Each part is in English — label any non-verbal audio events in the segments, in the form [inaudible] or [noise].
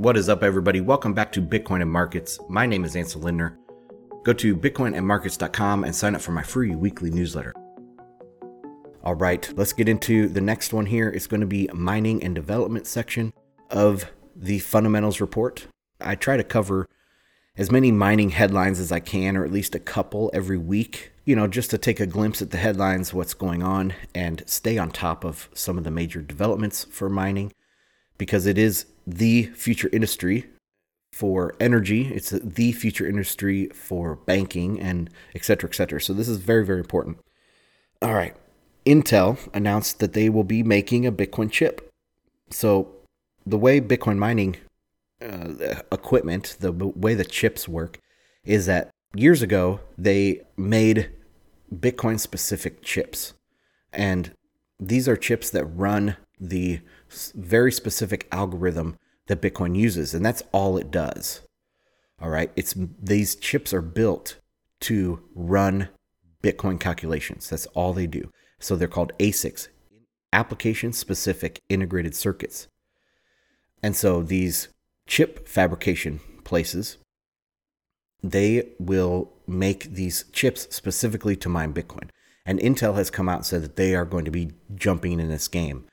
What is up, everybody? Welcome back to Bitcoin and Markets. My name is Ansel Lindner. Go to bitcoinandmarkets.com and sign up for my free weekly newsletter. All right, let's get into the next one here. It's going to be mining and development section of the fundamentals report. I try to cover as many mining headlines as I can, or at least a couple every week, you know, just to take a glimpse at the headlines, what's going on, and stay on top of some of the major developments for mining because it is the future industry for energy. It's the future industry for banking and et cetera, et cetera. So this is very, very important. All right. Intel announced that they will be making a Bitcoin chip. So the way Bitcoin mining uh, equipment, the way the chips work, is that years ago they made Bitcoin specific chips. And these are chips that run the very specific algorithm that Bitcoin uses, and that's all it does. All right, it's these chips are built to run Bitcoin calculations. That's all they do. So they're called ASICs, application specific integrated circuits. And so these chip fabrication places, they will make these chips specifically to mine Bitcoin. And Intel has come out and said that they are going to be jumping in this game.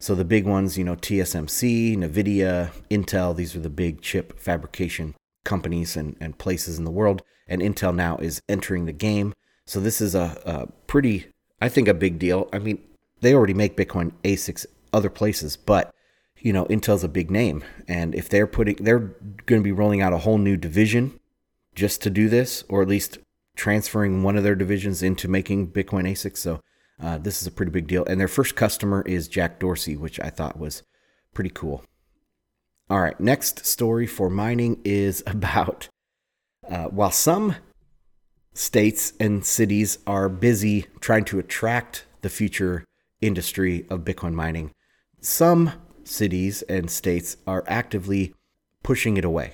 So the big ones, you know, TSMC, NVIDIA, Intel, these are the big chip fabrication companies and, and places in the world. And Intel now is entering the game. So this is a, a pretty, I think, a big deal. I mean, they already make Bitcoin ASICs other places, but you know, Intel's a big name. And if they're putting, they're going to be rolling out a whole new division just to do this, or at least transferring one of their divisions into making Bitcoin ASICs. So uh, this is a pretty big deal. And their first customer is Jack Dorsey, which I thought was pretty cool. All right, next story for mining is [laughs] about uh, while some states and cities are busy trying to attract the future industry of Bitcoin mining, some cities and states are actively pushing it away.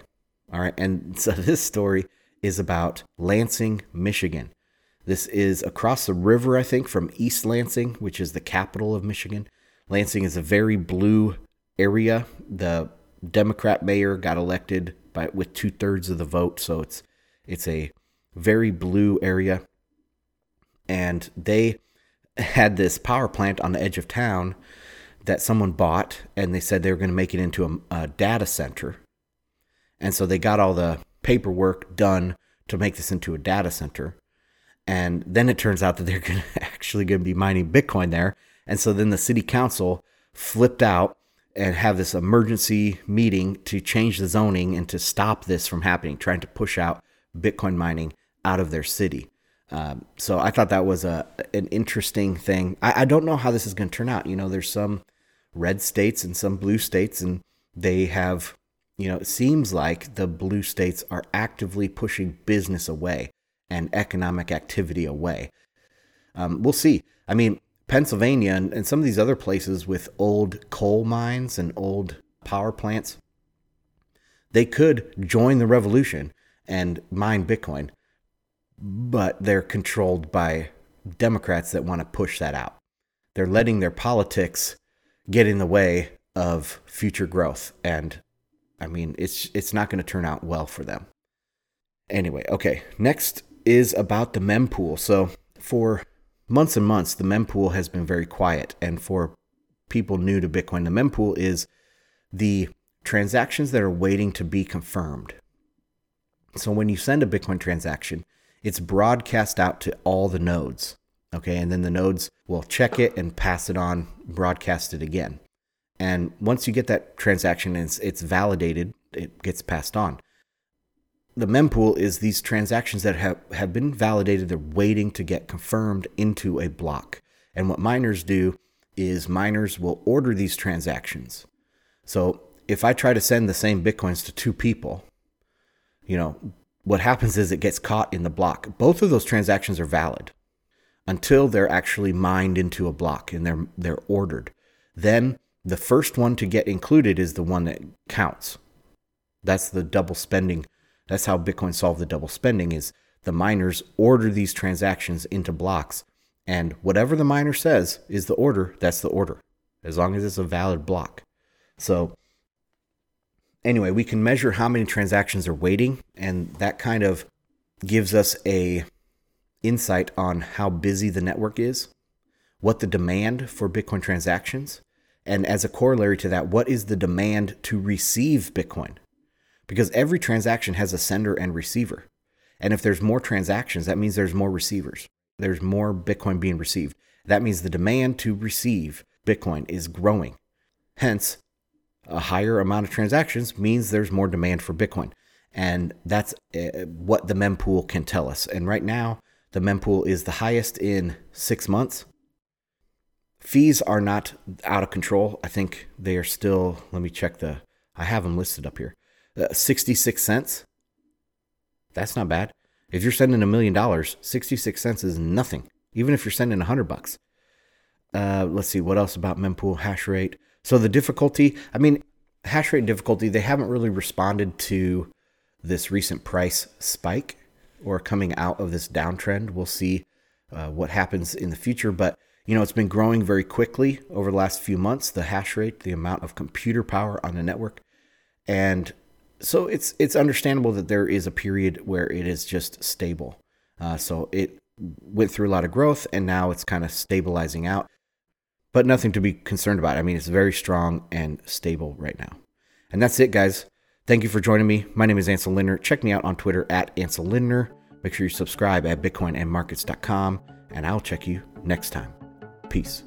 All right, and [laughs] so this story is about Lansing, Michigan. This is across the river, I think, from East Lansing, which is the capital of Michigan. Lansing is a very blue area. The Democrat mayor got elected by with two thirds of the vote, so it's it's a very blue area. And they had this power plant on the edge of town that someone bought, and they said they were going to make it into a, a data center. And so they got all the paperwork done to make this into a data center. And then it turns out that they're [laughs] going to actually going to be mining Bitcoin there. And so then the city council flipped out and have this emergency meeting to change the zoning and to stop this from happening, trying to push out Bitcoin mining out of their city. Um, so I thought that was a an interesting thing. I, I don't know how this is going to turn out. You know, there's some red states and some blue states, and they have, you know, it seems like the blue states are actively pushing business away and economic activity away. Um, we'll see. I mean, Pennsylvania and, and some of these other places with old coal mines and old power plants, they could join the revolution and mine Bitcoin, but they're controlled by Democrats that want to push that out. They're letting their politics get in the way of future growth. And I mean, it's, it's not going to turn out well for them. Anyway, okay, next is about the mempool. So for months and months, the mempool has been very quiet. And for people new to Bitcoin, the mempool is the transactions that are waiting to be confirmed. So when you send a Bitcoin transaction, it's broadcast out to all the nodes. Okay, and then the nodes will check it and pass it on, broadcast it again. And once you get that transaction and it's, it's validated, it gets passed on the mempool is these transactions that have, have been validated, they're waiting to get confirmed into a block. And what miners do is miners will order these transactions. So if I try to send the same bitcoins to two people, you know, what happens is it gets caught in the block. Both of those transactions are valid until they're actually mined into a block and they're they're ordered. Then the first one to get included is the one that counts. That's the double spending that's how Bitcoin solved the double spending is the miners order these transactions into blocks and whatever the miner says is the order, that's the order as long as it's a valid block. So anyway, we can measure how many transactions are waiting, and that kind of gives us a insight on how busy the network is, what the demand for Bitcoin transactions, and as a corollary to that, what is the demand to receive Bitcoin? Because every transaction has a sender and receiver. And if there's more transactions, that means there's more receivers. There's more Bitcoin being received. That means the demand to receive Bitcoin is growing. Hence, a higher amount of transactions means there's more demand for Bitcoin. And that's uh, what the mempool can tell us. And right now, the mempool is the highest in six months. Fees are not out of control. I think they are still, let me check the, I have them listed up here. Uh, 66 cents. That's not bad. If you're sending a million dollars, 66 cents is nothing, even if you're sending a hundred bucks. Uh, let's see, what else about mempool hash rate? So the difficulty, I mean, hash rate difficulty, they haven't really responded to this recent price spike or coming out of this downtrend. We'll see uh, what happens in the future, but you know, it's been growing very quickly over the last few months, the hash rate, the amount of computer power on the network. And so it's it's understandable that there is a period where it is just stable. Uh, so it went through a lot of growth and now it's kind of stabilizing out but nothing to be concerned about. I mean, it's very strong and stable right now. And that's it, guys. Thank you for joining me. My name is Ansel Lindner. Check me out on Twitter at Ansel Lindner. Make sure you subscribe at bitcoinandmarkets.com, and I'll check you next time. Peace.